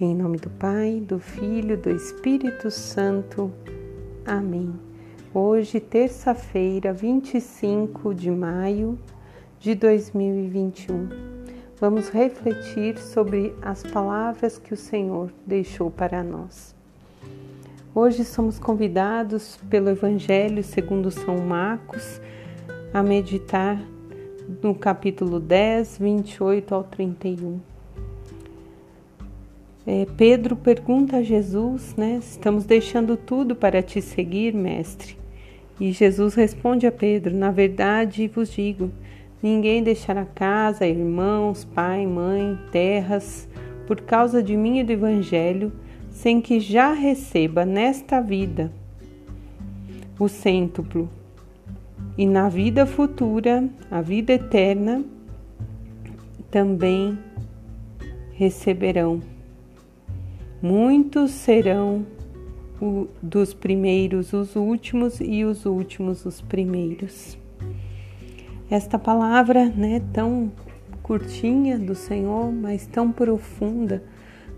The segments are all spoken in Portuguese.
Em nome do Pai, do Filho, do Espírito Santo. Amém. Hoje, terça-feira, 25 de maio de 2021, vamos refletir sobre as palavras que o Senhor deixou para nós. Hoje somos convidados pelo Evangelho segundo São Marcos a meditar no capítulo 10, 28 ao 31 é, Pedro pergunta a Jesus, né? Estamos deixando tudo para te seguir, mestre. E Jesus responde a Pedro: Na verdade vos digo, ninguém deixará casa, irmãos, pai, mãe, terras, por causa de mim e do Evangelho, sem que já receba nesta vida o cêntuplo. E na vida futura, a vida eterna, também receberão. Muitos serão dos primeiros os últimos e os últimos os primeiros. Esta palavra, né, tão curtinha do Senhor, mas tão profunda,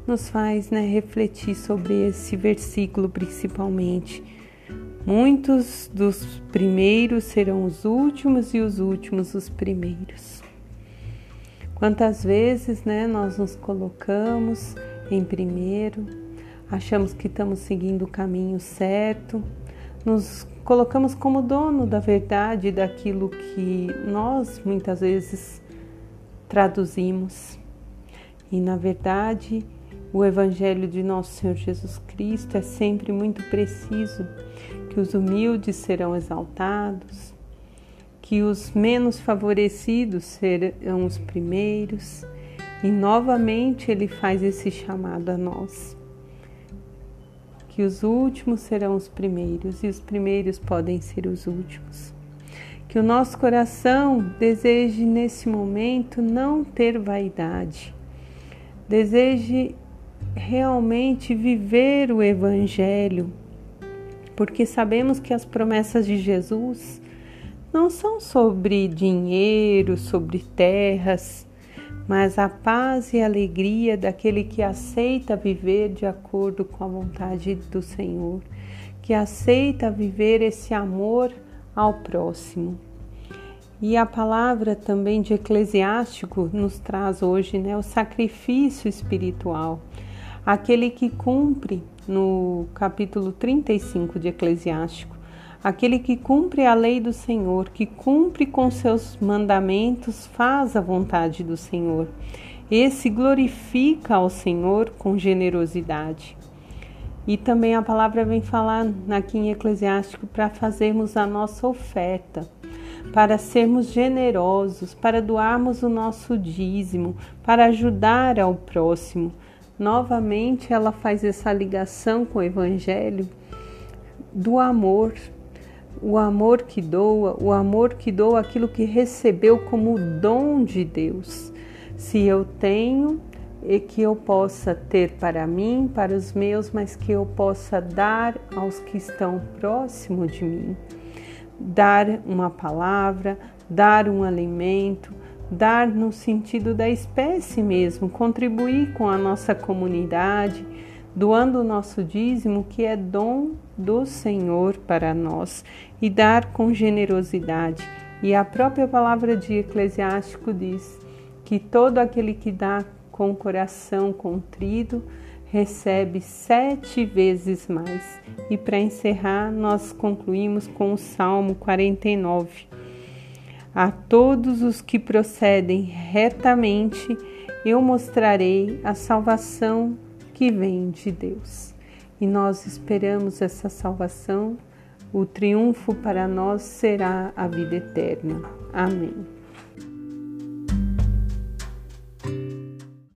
nos faz, né, refletir sobre esse versículo principalmente. Muitos dos primeiros serão os últimos e os últimos os primeiros. Quantas vezes, né, nós nos colocamos em primeiro, achamos que estamos seguindo o caminho certo, nos colocamos como dono da verdade daquilo que nós muitas vezes traduzimos. E na verdade, o Evangelho de nosso Senhor Jesus Cristo é sempre muito preciso: que os humildes serão exaltados, que os menos favorecidos serão os primeiros e novamente ele faz esse chamado a nós. Que os últimos serão os primeiros e os primeiros podem ser os últimos. Que o nosso coração deseje nesse momento não ter vaidade, deseje realmente viver o Evangelho, porque sabemos que as promessas de Jesus não são sobre dinheiro, sobre terras, mas a paz e a alegria daquele que aceita viver de acordo com a vontade do Senhor, que aceita viver esse amor ao próximo. E a palavra também de Eclesiástico nos traz hoje né, o sacrifício espiritual, aquele que cumpre no capítulo 35 de Eclesiástico Aquele que cumpre a lei do Senhor, que cumpre com seus mandamentos, faz a vontade do Senhor. Esse glorifica ao Senhor com generosidade. E também a palavra vem falar aqui em Eclesiástico para fazermos a nossa oferta, para sermos generosos, para doarmos o nosso dízimo, para ajudar ao próximo. Novamente ela faz essa ligação com o Evangelho do amor, o amor que doa, o amor que doa aquilo que recebeu como dom de Deus. Se eu tenho, e que eu possa ter para mim, para os meus, mas que eu possa dar aos que estão próximo de mim. Dar uma palavra, dar um alimento, dar no sentido da espécie mesmo, contribuir com a nossa comunidade, doando o nosso dízimo, que é dom do Senhor para nós, e dar com generosidade. E a própria palavra de Eclesiástico diz que todo aquele que dá com o coração contrido recebe sete vezes mais. E para encerrar, nós concluímos com o Salmo 49. A todos os que procedem retamente, eu mostrarei a salvação que vem de Deus. E nós esperamos essa salvação. O triunfo para nós será a vida eterna. Amém.